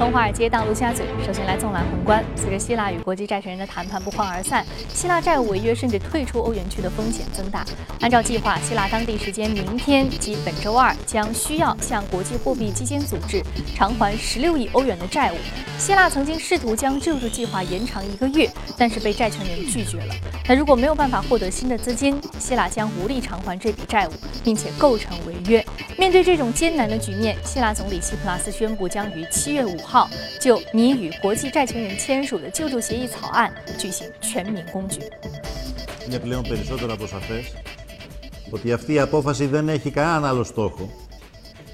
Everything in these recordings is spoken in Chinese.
从华尔街到陆家嘴，首先来纵览宏观。随着希腊与国际债权人的谈判不欢而散，希腊债务违约甚至退出欧元区的风险增大。按照计划，希腊当地时间明天及本周二将需要向国际货币基金组织偿还十六亿欧元的债务。希腊曾经试图将救助计划延长一个月，但是被债权人拒绝了。那如果没有办法获得新的资金，希腊将无力偿还这笔债务，并且构成违约。面对这种艰难的局面，希腊总理希普拉斯宣布将于七月五号就拟与国际债权人签署的救助协议草案举行全民公决。Είναι πλέον περισσότερο από σαφές ότι αυτή η απόφαση δεν έχει κανέναν άλλο στόχο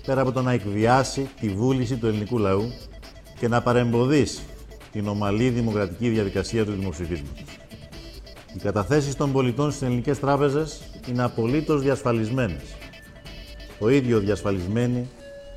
πέρα από το να εκβιάσει τη βούληση του ελληνικού λαού και να παρεμποδίσει την ομαλή δημοκρατική διαδικασία του δημοψηφίσματος. Οι καταθέσεις των πολιτών στις ελληνικές τράπεζες είναι απολύτως διασφαλισμένες το ίδιο διασφαλισμένη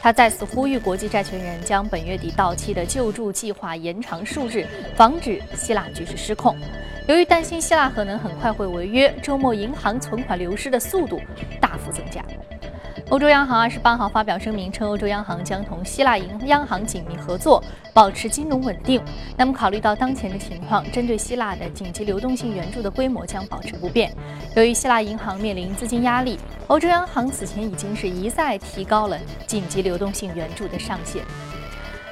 他再次呼吁国际债权人将本月底到期的救助计划延长数日，防止希腊局势失控。由于担心希腊可能很快会违约，周末银行存款流失的速度大幅增加。欧洲央行二十八号发表声明称，欧洲央行将同希腊银央行紧密合作，保持金融稳定。那么，考虑到当前的情况，针对希腊的紧急流动性援助的规模将保持不变。由于希腊银行面临资金压力，欧洲央行此前已经是一再提高了紧急流动性援助的上限。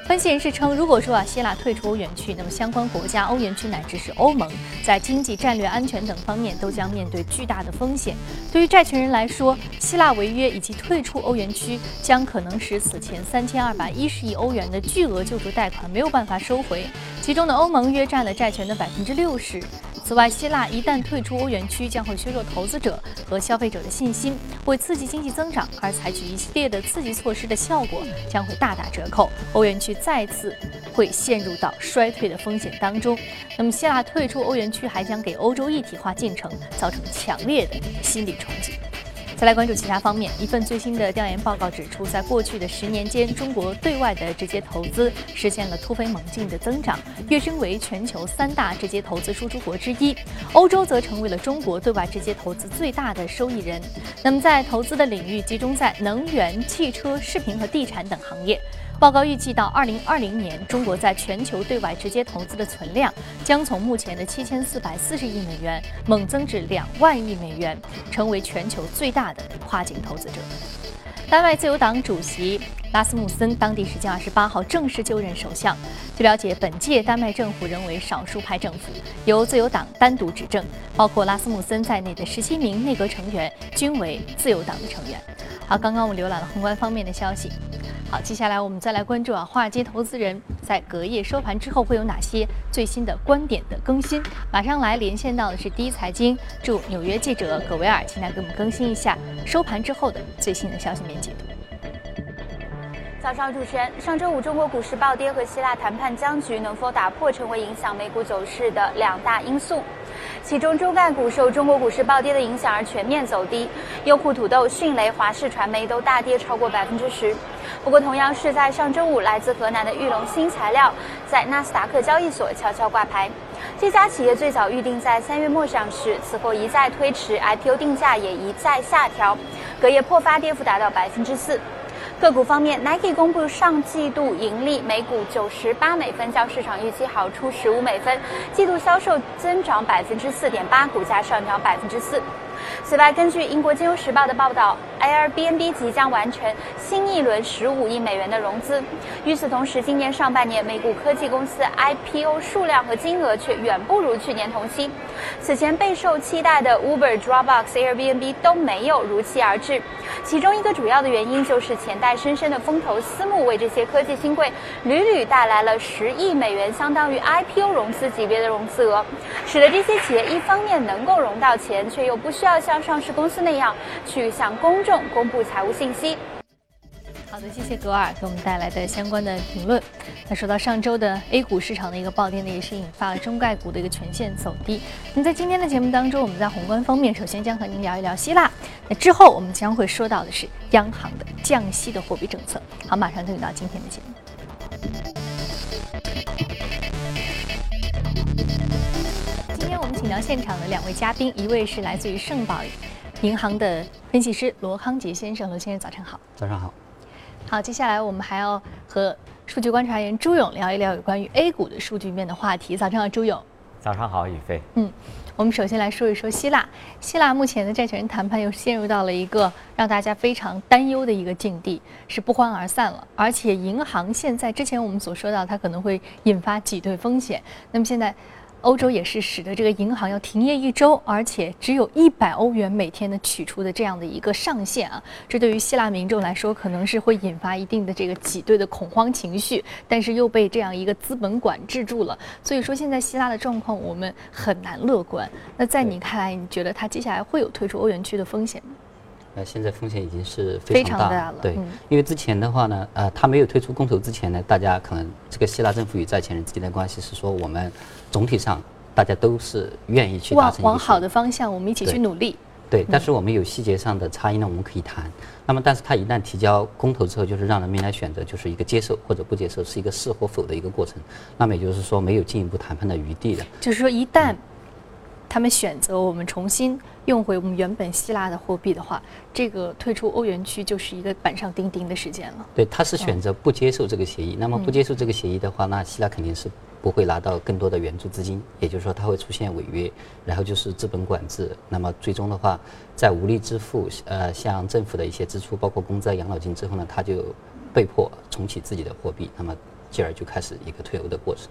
分析人士称，如果说啊希腊退出欧元区，那么相关国家、欧元区乃至是欧盟，在经济、战略安全等方面都将面对巨大的风险。对于债权人来说，希腊违约以及退出欧元区，将可能使此前三千二百一十亿欧元的巨额救助贷款没有办法收回，其中的欧盟约占了债权的百分之六十。此外，希腊一旦退出欧元区，将会削弱投资者和消费者的信心，为刺激经济增长而采取一系列的刺激措施的效果将会大打折扣，欧元区再次会陷入到衰退的风险当中。那么，希腊退出欧元区还将给欧洲一体化进程造成强烈的心理冲击。再来关注其他方面，一份最新的调研报告指出，在过去的十年间，中国对外的直接投资实现了突飞猛进的增长，跃升为全球三大直接投资输出国之一。欧洲则成为了中国对外直接投资最大的受益人。那么，在投资的领域集中在能源、汽车、视频和地产等行业。报告预计，到二零二零年，中国在全球对外直接投资的存量将从目前的七千四百四十亿美元猛增至两万亿美元，成为全球最大的跨境投资者。丹麦自由党主席拉斯穆森当地时间二十八号正式就任首相。据了解，本届丹麦政府仍为少数派政府，由自由党单独执政，包括拉斯穆森在内的十七名内阁成员均为自由党的成员。好，刚刚我们浏览了宏观方面的消息。好，接下来我们再来关注啊，华尔街投资人在隔夜收盘之后会有哪些最新的观点的更新？马上来连线到的是第一财经驻纽约记者葛维尔，请他给我们更新一下收盘之后的最新的消息面解读。早上，主持人，上周五中国股市暴跌和希腊谈判僵局能否打破，成为影响美股走势的两大因素。其中，中概股受中国股市暴跌的影响而全面走低，优酷土豆、迅雷、华视传媒都大跌超过百分之十。不过，同样是在上周五，来自河南的玉龙新材料在纳斯达克交易所悄悄挂牌。这家企业最早预定在三月末上市，此后一再推迟，IPO 定价也一再下调，隔夜破发，跌幅达到百分之四。个股方面，Nike 公布上季度盈利每股九十八美分，较市场预期好出十五美分，季度销售增长百分之四点八，股价上涨百分之四。此外，根据英国金融时报的报道，Airbnb 即将完成新一轮十五亿美元的融资。与此同时，今年上半年美股科技公司 IPO 数量和金额却远不如去年同期。此前备受期待的 Uber、Dropbox、Airbnb 都没有如期而至。其中一个主要的原因就是钱袋深深的风投私募为这些科技新贵屡屡带来了十亿美元，相当于 IPO 融资级别的融资额，使得这些企业一方面能够融到钱，却又不需要向像上市公司那样去向公众公布财务信息。好的，谢谢格尔给我们带来的相关的评论。那说到上周的 A 股市场的一个暴跌呢，也是引发了中概股的一个全线走低。那在今天的节目当中，我们在宏观方面，首先将和您聊一聊希腊。那之后我们将会说到的是央行的降息的货币政策。好，马上进入到今天的节目。到现场的两位嘉宾，一位是来自于盛宝银行的分析师罗康杰先生，罗先生早上好。早上好。好，接下来我们还要和数据观察员朱勇聊一聊有关于 A 股的数据面的话题。早上好，朱勇。早上好，宇飞。嗯，我们首先来说一说希腊。希腊目前的债权人谈判又陷入到了一个让大家非常担忧的一个境地，是不欢而散了。而且银行现在之前我们所说到，它可能会引发挤兑风险。那么现在。欧洲也是使得这个银行要停业一周，而且只有一百欧元每天的取出的这样的一个上限啊，这对于希腊民众来说可能是会引发一定的这个挤兑的恐慌情绪，但是又被这样一个资本管制住了，所以说现在希腊的状况我们很难乐观。那在你看来，你觉得它接下来会有退出欧元区的风险吗？呃，现在风险已经是非常大了。对，因为之前的话呢，呃，他没有退出公投之前呢，大家可能这个希腊政府与债权人之间的关系是说，我们总体上大家都是愿意去达成往好的方向，我们一起去努力。对，但是我们有细节上的差异呢，我们可以谈。那么，但是他一旦提交公投之后，就是让人民来选择，就是一个接受或者不接受，是一个是或否的一个过程。那么也就是说，没有进一步谈判的余地的。就是说，一旦他们选择我们重新用回我们原本希腊的货币的话，这个退出欧元区就是一个板上钉钉的时间了。对，他是选择不接受这个协议。那么不接受这个协议的话，那希腊肯定是不会拿到更多的援助资金，也就是说，它会出现违约，然后就是资本管制。那么最终的话，在无力支付呃像政府的一些支出，包括工资、养老金之后呢，他就被迫重启自己的货币，那么进而就开始一个退欧的过程。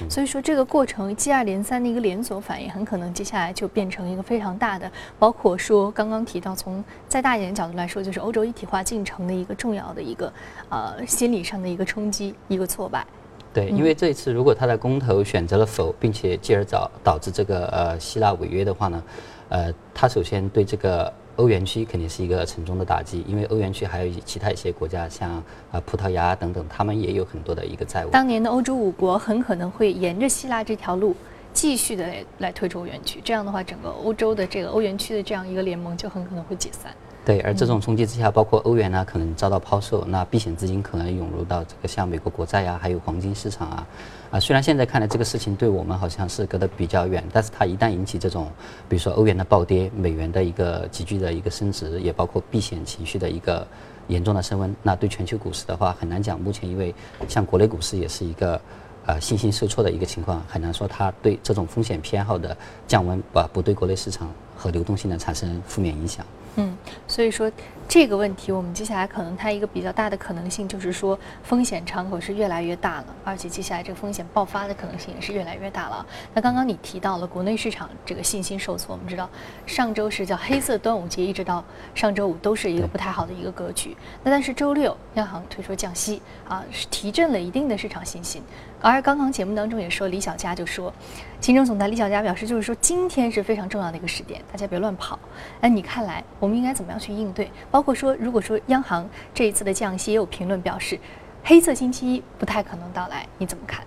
嗯，所以说这个过程接二连三的一个连锁反应，很可能接下来就变成一个非常大的，包括说刚刚提到从再大一点的角度来说，就是欧洲一体化进程的一个重要的一个呃心理上的一个冲击，一个挫败。对，因为这一次如果他的公投选择了否，并且继而导导致这个呃希腊违约的话呢，呃，他首先对这个。欧元区肯定是一个沉重的打击，因为欧元区还有其他一些国家，像啊葡萄牙等等，他们也有很多的一个债务。当年的欧洲五国很可能会沿着希腊这条路继续的来退出欧元区，这样的话，整个欧洲的这个欧元区的这样一个联盟就很可能会解散。对，而这种冲击之下，包括欧元呢，可能遭到抛售，那避险资金可能涌入到这个像美国国债呀，还有黄金市场啊。啊，虽然现在看来这个事情对我们好像是隔得比较远，但是它一旦引起这种，比如说欧元的暴跌、美元的一个急剧的一个升值，也包括避险情绪的一个严重的升温，那对全球股市的话，很难讲。目前因为像国内股市也是一个呃信心受挫的一个情况，很难说它对这种风险偏好的降温，不不对国内市场和流动性呢产生负面影响。嗯，所以说这个问题，我们接下来可能它一个比较大的可能性就是说，风险敞口是越来越大了，而且接下来这个风险爆发的可能性也是越来越大了。那刚刚你提到了国内市场这个信心受挫，我们知道上周是叫黑色端午节，一直到上周五都是一个不太好的一个格局。那但是周六央行推出降息啊，是提振了一定的市场信心。而刚刚节目当中也说，李小佳就说，行政总裁李小佳表示，就是说今天是非常重要的一个时点，大家别乱跑。那你看来？我们应该怎么样去应对？包括说，如果说央行这一次的降息，也有评论表示，黑色星期一不太可能到来，你怎么看？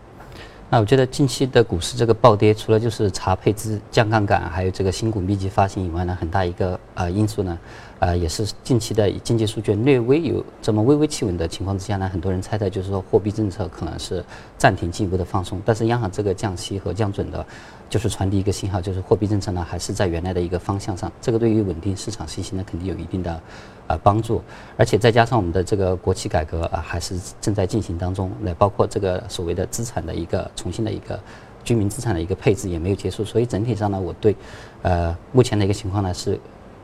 那我觉得近期的股市这个暴跌，除了就是查配资、降杠杆，还有这个新股密集发行以外呢，很大一个呃因素呢。呃，也是近期的经济数据略微有这么微微企稳的情况之下呢，很多人猜测就是说货币政策可能是暂停进一步的放松，但是央行这个降息和降准的，就是传递一个信号，就是货币政策呢还是在原来的一个方向上，这个对于稳定市场信心呢肯定有一定的呃帮助，而且再加上我们的这个国企改革啊还是正在进行当中，来包括这个所谓的资产的一个重新的一个居民资产的一个配置也没有结束，所以整体上呢，我对呃目前的一个情况呢是。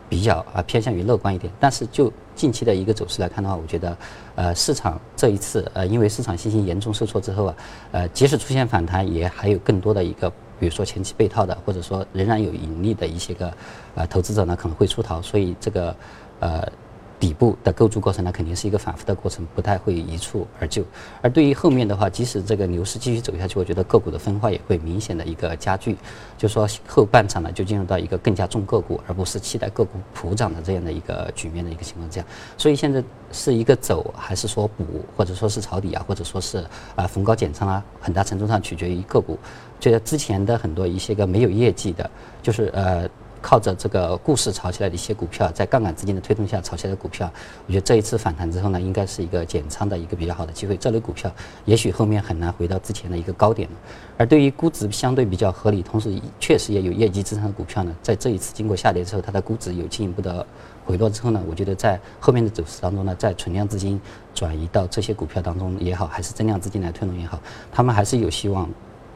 比较啊偏向于乐观一点，但是就近期的一个走势来看的话，我觉得，呃，市场这一次呃，因为市场信心严重受挫之后啊，呃，即使出现反弹，也还有更多的一个，比如说前期被套的，或者说仍然有盈利的一些个，呃，投资者呢可能会出逃，所以这个，呃，底部的构筑过程呢，肯定是一个反复的过程，不太会一蹴而就。而对于后面的话，即使这个牛市继续走下去，我觉得个股的分化也会明显的一个加剧，就说后半场呢就进入到一个更加重个股，而不是期待个股普涨的这样的一个局面的一个情况下。所以现在是一个走，还是说补，或者说是抄底啊，或者说是啊逢高减仓啊，很大程度上取决于个股。觉得之前的很多一些个没有业绩的，就是呃。靠着这个故事炒起来的一些股票，在杠杆资金的推动下炒起来的股票，我觉得这一次反弹之后呢，应该是一个减仓的一个比较好的机会。这类股票也许后面很难回到之前的一个高点了。而对于估值相对比较合理，同时确实也有业绩支撑的股票呢，在这一次经过下跌之后，它的估值有进一步的回落之后呢，我觉得在后面的走势当中呢，在存量资金转移到这些股票当中也好，还是增量资金来推动也好，他们还是有希望。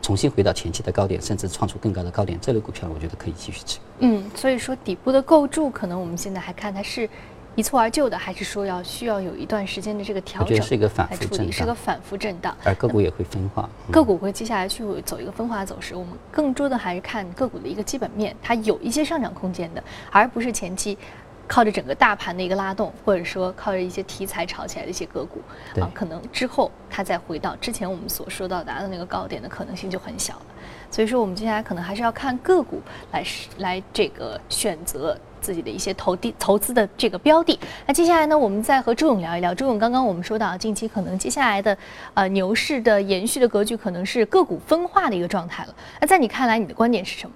重新回到前期的高点，甚至创出更高的高点，这类股票我觉得可以继续持。嗯，所以说底部的构筑，可能我们现在还看它是一蹴而就的，还是说要需要有一段时间的这个调整？我觉得是一个反复震荡，是个反复震荡。而个股也会分化，个股会接下来去走一个分化走势。我们更多的还是看个股的一个基本面，它有一些上涨空间的，而不是前期。靠着整个大盘的一个拉动，或者说靠着一些题材炒起来的一些个股，啊，可能之后它再回到之前我们所说到达的那个高点的可能性就很小了。所以说，我们接下来可能还是要看个股来来这个选择自己的一些投地投资的这个标的。那接下来呢，我们再和朱勇聊一聊。朱勇，刚刚我们说到近期可能接下来的呃牛市的延续的格局，可能是个股分化的一个状态了。那在你看来，你的观点是什么？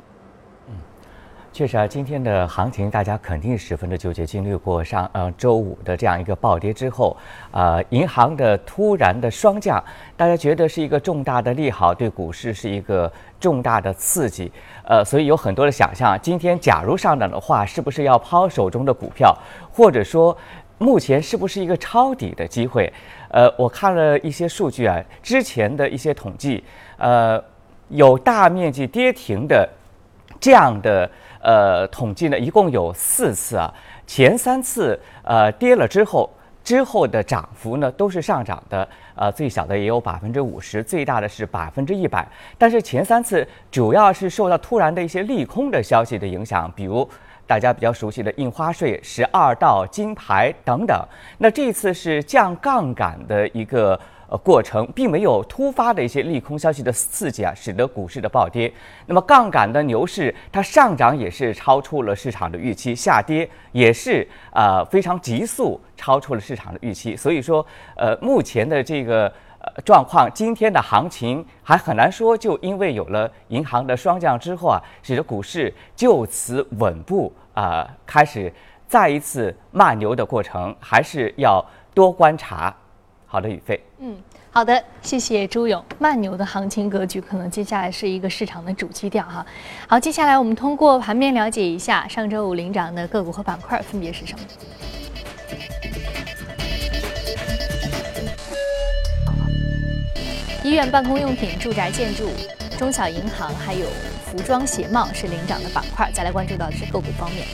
确实啊，今天的行情大家肯定十分的纠结。经历过上呃周五的这样一个暴跌之后，啊，银行的突然的双降，大家觉得是一个重大的利好，对股市是一个重大的刺激。呃，所以有很多的想象。今天假如上涨的话，是不是要抛手中的股票，或者说目前是不是一个抄底的机会？呃，我看了一些数据啊，之前的一些统计，呃，有大面积跌停的这样的。呃，统计呢，一共有四次啊。前三次呃跌了之后，之后的涨幅呢都是上涨的。呃，最小的也有百分之五十，最大的是百分之一百。但是前三次主要是受到突然的一些利空的消息的影响，比如大家比较熟悉的印花税、十二道金牌等等。那这次是降杠杆的一个。呃，过程并没有突发的一些利空消息的刺激啊，使得股市的暴跌。那么杠杆的牛市，它上涨也是超出了市场的预期，下跌也是啊非常急速，超出了市场的预期。所以说，呃，目前的这个呃状况，今天的行情还很难说，就因为有了银行的双降之后啊，使得股市就此稳步啊开始再一次慢牛的过程，还是要多观察。好的，宇飞。嗯，好的，谢谢朱勇。慢牛的行情格局，可能接下来是一个市场的主基调哈。好，接下来我们通过盘面了解一下上周五领涨的个股和板块分别是什么。医院办公用品、住宅建筑、中小银行，还有服装鞋帽是领涨的板块。再来关注到的是个股方面。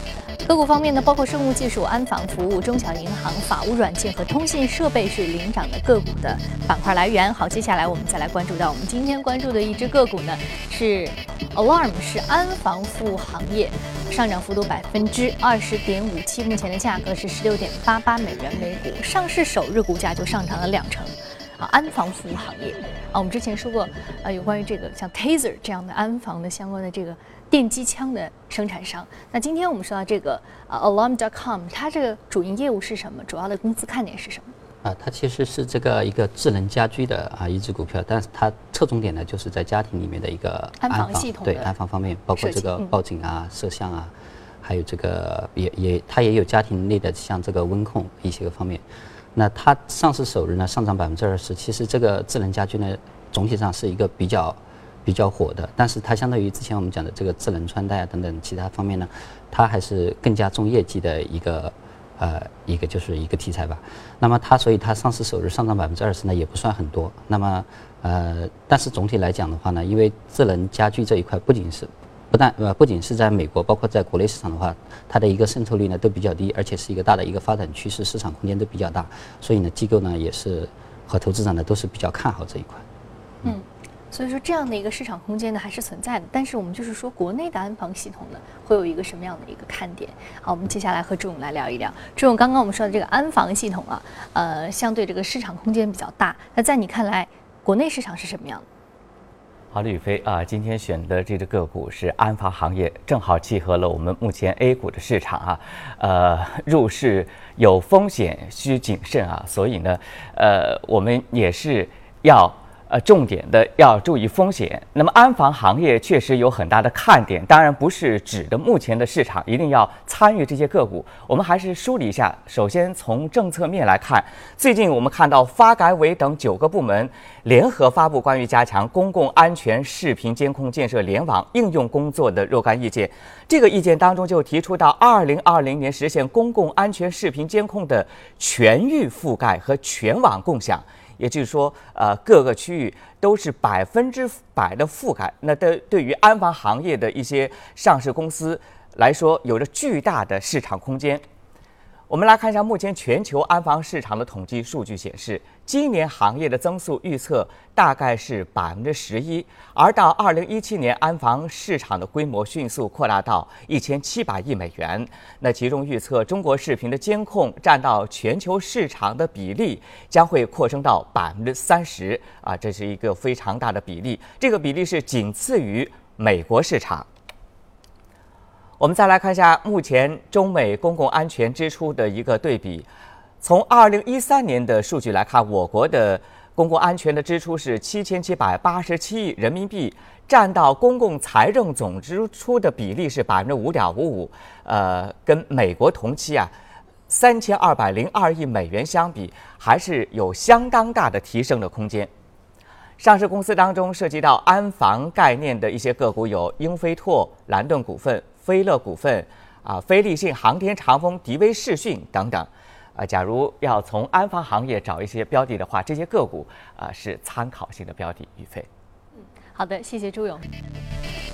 个股方面呢，包括生物技术、安防服务、中小银行、法务软件和通信设备是领涨的个股的板块来源。好，接下来我们再来关注到我们今天关注的一只个股呢，是 Alarm，是安防服务行业，上涨幅度百分之二十点五七，目前的价格是十六点八八美元每股，上市首日股价就上涨了两成。啊，安防服务行业啊，我们之前说过，呃，有关于这个像 Taser 这样的安防的相关的这个。电击枪的生产商。那今天我们说到这个呃 Alarm.com，它这个主营业务是什么？主要的公司看点是什么？啊，它其实是这个一个智能家居的啊一只股票，但是它侧重点呢就是在家庭里面的一个安防系统，对安防方面，包括这个报警啊、摄像啊，还有这个也也它也有家庭内的像这个温控一些个方面。那它上市首日呢上涨百分之二十，其实这个智能家居呢总体上是一个比较。比较火的，但是它相对于之前我们讲的这个智能穿戴啊等等其他方面呢，它还是更加重业绩的一个呃一个就是一个题材吧。那么它所以它上市首日上涨百分之二十呢也不算很多。那么呃但是总体来讲的话呢，因为智能家居这一块不仅是不但呃不仅是在美国，包括在国内市场的话，它的一个渗透率呢都比较低，而且是一个大的一个发展趋势，市场空间都比较大。所以呢机构呢也是和投资者呢都是比较看好这一块。嗯。所以说这样的一个市场空间呢还是存在的。但是我们就是说国内的安防系统呢会有一个什么样的一个看点？好，我们接下来和朱勇来聊一聊。朱勇，刚刚我们说的这个安防系统啊，呃，相对这个市场空间比较大。那在你看来，国内市场是什么样的？好的，宇飞啊，今天选的这只个股是安防行业，正好契合了我们目前 A 股的市场啊，呃，入市有风险，需谨慎啊，所以呢，呃，我们也是要。呃，重点的要注意风险。那么，安防行业确实有很大的看点，当然不是指的目前的市场一定要参与这些个股。我们还是梳理一下。首先，从政策面来看，最近我们看到发改委等九个部门联合发布关于加强公共安全视频监控建设联网应用工作的若干意见。这个意见当中就提出到，二零二零年实现公共安全视频监控的全域覆盖和全网共享。也就是说，呃，各个区域都是百分之百的覆盖。那对对于安防行业的一些上市公司来说，有着巨大的市场空间。我们来看一下目前全球安防市场的统计数据显示，今年行业的增速预测大概是百分之十一，而到二零一七年，安防市场的规模迅速扩大到一千七百亿美元。那其中预测，中国视频的监控占到全球市场的比例将会扩升到百分之三十啊，这是一个非常大的比例，这个比例是仅次于美国市场。我们再来看一下目前中美公共安全支出的一个对比。从二零一三年的数据来看，我国的公共安全的支出是七千七百八十七亿人民币，占到公共财政总支出的比例是百分之五点五五。呃，跟美国同期啊三千二百零二亿美元相比，还是有相当大的提升的空间。上市公司当中涉及到安防概念的一些个股有英飞拓、蓝盾股份。飞乐股份、啊，飞利信、航天长风、迪威视讯等等，啊，假如要从安防行业找一些标的的话，这些个股啊是参考性的标的。宇飞，嗯，好的，谢谢朱勇。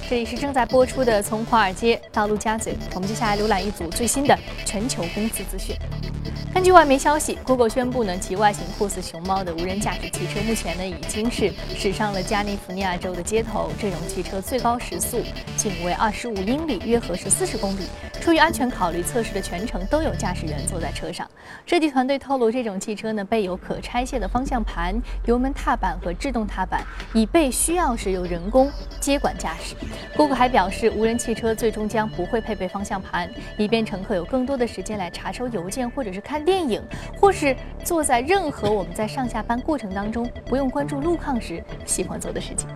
这里是正在播出的《从华尔街到陆家嘴》，我们接下来浏览一组最新的全球公司资讯。根据外媒消息，Google 宣布呢，其外形酷似熊猫的无人驾驶汽车目前呢已经是驶上了加利福尼亚州的街头。这种汽车最高时速仅为二十五英里，约合是四十公里。出于安全考虑，测试的全程都有驾驶员坐在车上。设计团队透露，这种汽车呢备有可拆卸的方向盘、油门踏板和制动踏板，以备需要时由人工接管驾驶。Google 还表示，无人汽车最终将不会配备方向盘，以便乘客有更多的时间来查收邮件，或者是看电影，或是坐在任何我们在上下班过程当中不用关注路况时喜欢做的事情。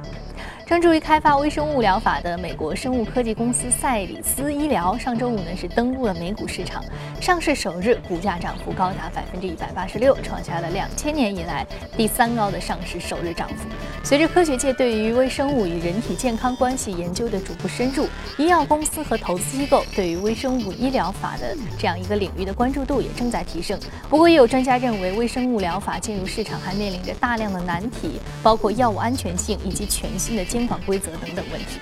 专注于开发微生物疗法的美国生物科技公司赛里斯医疗上周五呢是登陆了美股市场，上市首日股价涨幅高达百分之一百八十六，创下了两千年以来第三高的上市首日涨幅。随着科学界对于微生物与人体健康关系研究的逐步深入，医药公司和投资机构对于微生物医疗法的这样一个领域的关注度也正在提升。不过，也有专家认为，微生物疗法进入市场还面临着大量的难题，包括药物安全性以及全新的。监管规则等等问题。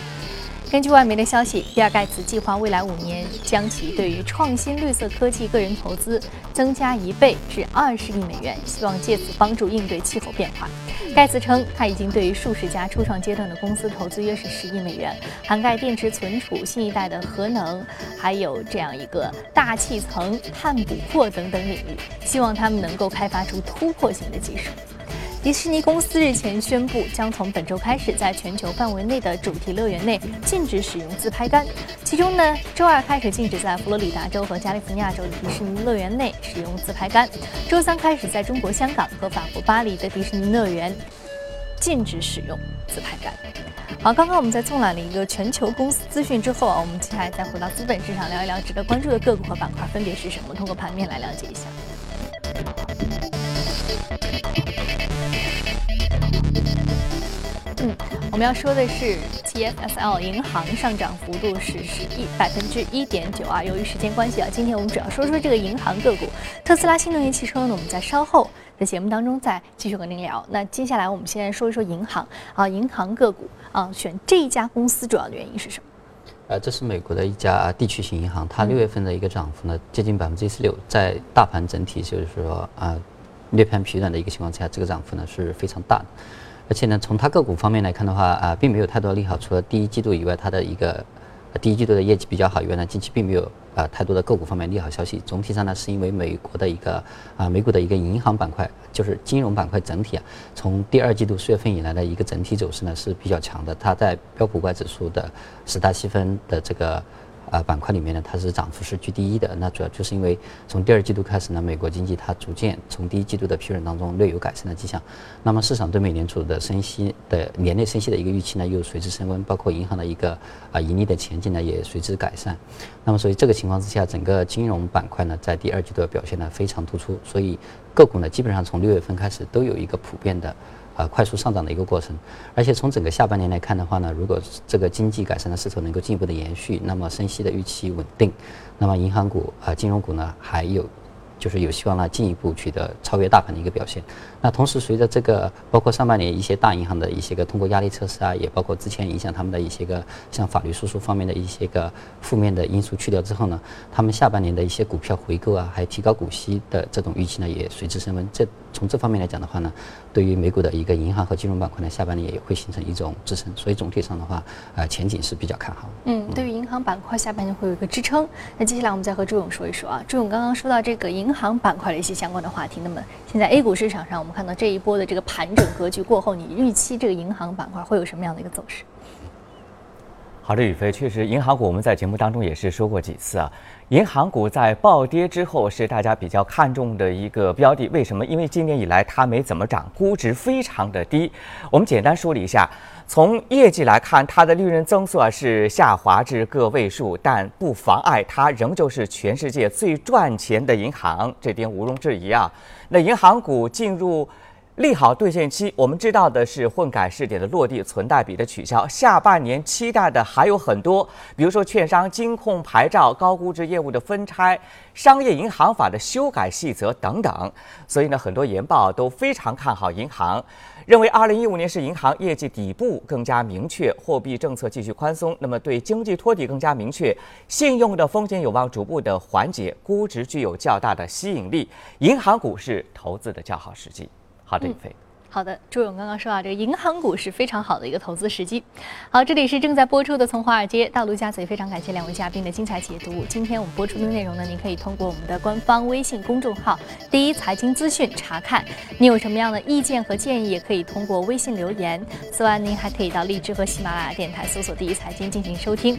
根据外媒的消息，比尔盖茨计划未来五年将其对于创新绿色科技个人投资增加一倍至二十亿美元，希望借此帮助应对气候变化。盖茨称，他已经对于数十家初创阶段的公司投资约是十亿美元，涵盖电池存储、新一代的核能，还有这样一个大气层、碳捕获等等领域，希望他们能够开发出突破性的技术。迪士尼公司日前宣布，将从本周开始，在全球范围内的主题乐园内禁止使用自拍杆。其中呢，周二开始禁止在佛罗里达州和加利福尼亚州的迪士尼乐园内使用自拍杆；周三开始，在中国香港和法国巴黎的迪士尼乐园禁止使用自拍杆。好，刚刚我们在纵览了一个全球公司资讯之后啊，我们接下来再回到资本市场聊一聊值得关注的个股和板块分别是什么，通过盘面来了解一下。我们要说的是 TFSL 银行上涨幅度是十一百分之一点九啊。由于时间关系啊，今天我们主要说说这个银行个股。特斯拉新能源汽车呢，我们在稍后的节目当中再继续和您聊。那接下来我们先来说一说银行啊，银行个股啊，选这一家公司主要的原因是什么？呃，这是美国的一家地区性银行，它六月份的一个涨幅呢接近百分之一十六，在大盘整体就是说啊略偏疲软的一个情况之下，这个涨幅呢是非常大的。而且呢，从它个股方面来看的话，啊，并没有太多利好。除了第一季度以外，它的一个第一季度的业绩比较好以外呢，近期并没有啊太多的个股方面利好消息。总体上呢，是因为美国的一个啊美股的一个银行板块，就是金融板块整体啊，从第二季度四月份以来的一个整体走势呢是比较强的。它在标普五百指数的十大细分的这个。啊，板块里面呢，它是涨幅是居第一的。那主要就是因为从第二季度开始呢，美国经济它逐渐从第一季度的疲软当中略有改善的迹象。那么市场对美联储的升息的年内升息的一个预期呢，又随之升温，包括银行的一个啊盈利的前景呢，也随之改善。那么所以这个情况之下，整个金融板块呢，在第二季度的表现呢非常突出。所以个股呢，基本上从六月份开始都有一个普遍的。呃，快速上涨的一个过程，而且从整个下半年来看的话呢，如果这个经济改善的势头能够进一步的延续，那么升息的预期稳定，那么银行股啊、金融股呢，还有。就是有希望呢进一步取得超越大盘的一个表现。那同时，随着这个包括上半年一些大银行的一些个通过压力测试啊，也包括之前影响他们的一些个像法律诉讼方面的一些个负面的因素去掉之后呢，他们下半年的一些股票回购啊，还有提高股息的这种预期呢，也随之升温。这从这方面来讲的话呢，对于美股的一个银行和金融板块呢，下半年也会形成一种支撑。所以总体上的话，呃，前景是比较看好。嗯，对于银行板块下半年会有一个支撑。那接下来我们再和朱勇说一说啊，朱勇刚刚说到这个银行板块的一些相关的话题。那么现在 A 股市场上，我们看到这一波的这个盘整格局过后，你预期这个银行板块会有什么样的一个走势？好的，宇飞，确实，银行股我们在节目当中也是说过几次啊。银行股在暴跌之后是大家比较看重的一个标的，为什么？因为今年以来它没怎么涨，估值非常的低。我们简单梳理一下。从业绩来看，它的利润增速啊是下滑至个位数，但不妨碍它仍旧是全世界最赚钱的银行，这点毋庸置疑啊。那银行股进入利好兑现期，我们知道的是混改试点的落地，存贷比的取消，下半年期待的还有很多，比如说券商金控牌照、高估值业务的分拆、商业银行法的修改细则等等。所以呢，很多研报都非常看好银行。认为二零一五年是银行业绩底部更加明确，货币政策继续宽松，那么对经济托底更加明确，信用的风险有望逐步的缓解，估值具有较大的吸引力，银行股是投资的较好时机。好的，朱勇刚刚说啊，这个银行股是非常好的一个投资时机。好，这里是正在播出的《从华尔街到陆家嘴》，非常感谢两位嘉宾的精彩解读。今天我们播出的内容呢，您可以通过我们的官方微信公众号“第一财经资讯”查看。您有什么样的意见和建议，也可以通过微信留言。此外，您还可以到荔枝和喜马拉雅电台搜索“第一财经”进行收听。